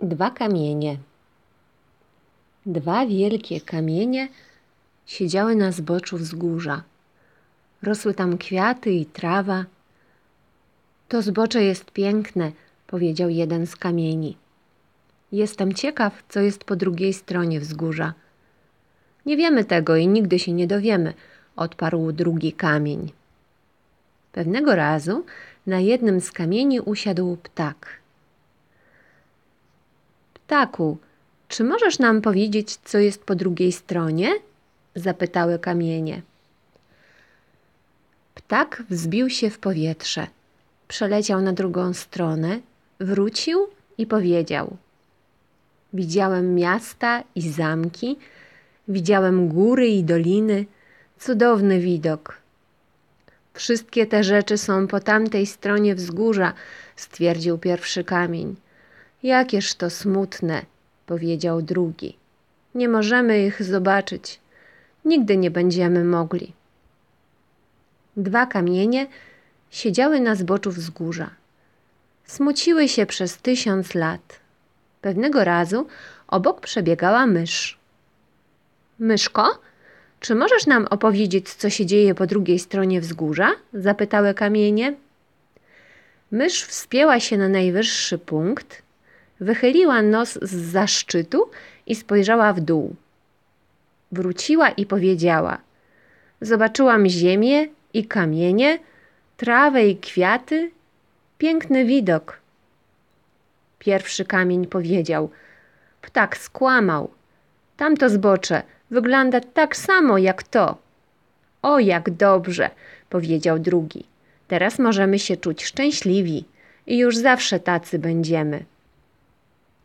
Dwa kamienie. Dwa wielkie kamienie siedziały na zboczu wzgórza. Rosły tam kwiaty i trawa. To zbocze jest piękne, powiedział jeden z kamieni. Jestem ciekaw, co jest po drugiej stronie wzgórza. Nie wiemy tego i nigdy się nie dowiemy, odparł drugi kamień. Pewnego razu na jednym z kamieni usiadł ptak. Ptaku, czy możesz nam powiedzieć, co jest po drugiej stronie? zapytały kamienie. Ptak wzbił się w powietrze, przeleciał na drugą stronę, wrócił i powiedział: Widziałem miasta i zamki, widziałem góry i doliny, cudowny widok. Wszystkie te rzeczy są po tamtej stronie wzgórza, stwierdził pierwszy kamień. Jakież to smutne, powiedział drugi. Nie możemy ich zobaczyć. Nigdy nie będziemy mogli. Dwa kamienie siedziały na zboczu wzgórza. Smuciły się przez tysiąc lat. Pewnego razu obok przebiegała mysz. Myszko, czy możesz nam opowiedzieć, co się dzieje po drugiej stronie wzgórza? zapytały kamienie. Mysz wspięła się na najwyższy punkt, wychyliła nos z zaszczytu i spojrzała w dół. Wróciła i powiedziała: Zobaczyłam ziemię i kamienie, trawę i kwiaty. Piękny widok. Pierwszy kamień powiedział: Ptak skłamał. Tamto zbocze wygląda tak samo jak to. O, jak dobrze, powiedział drugi. Teraz możemy się czuć szczęśliwi i już zawsze tacy będziemy.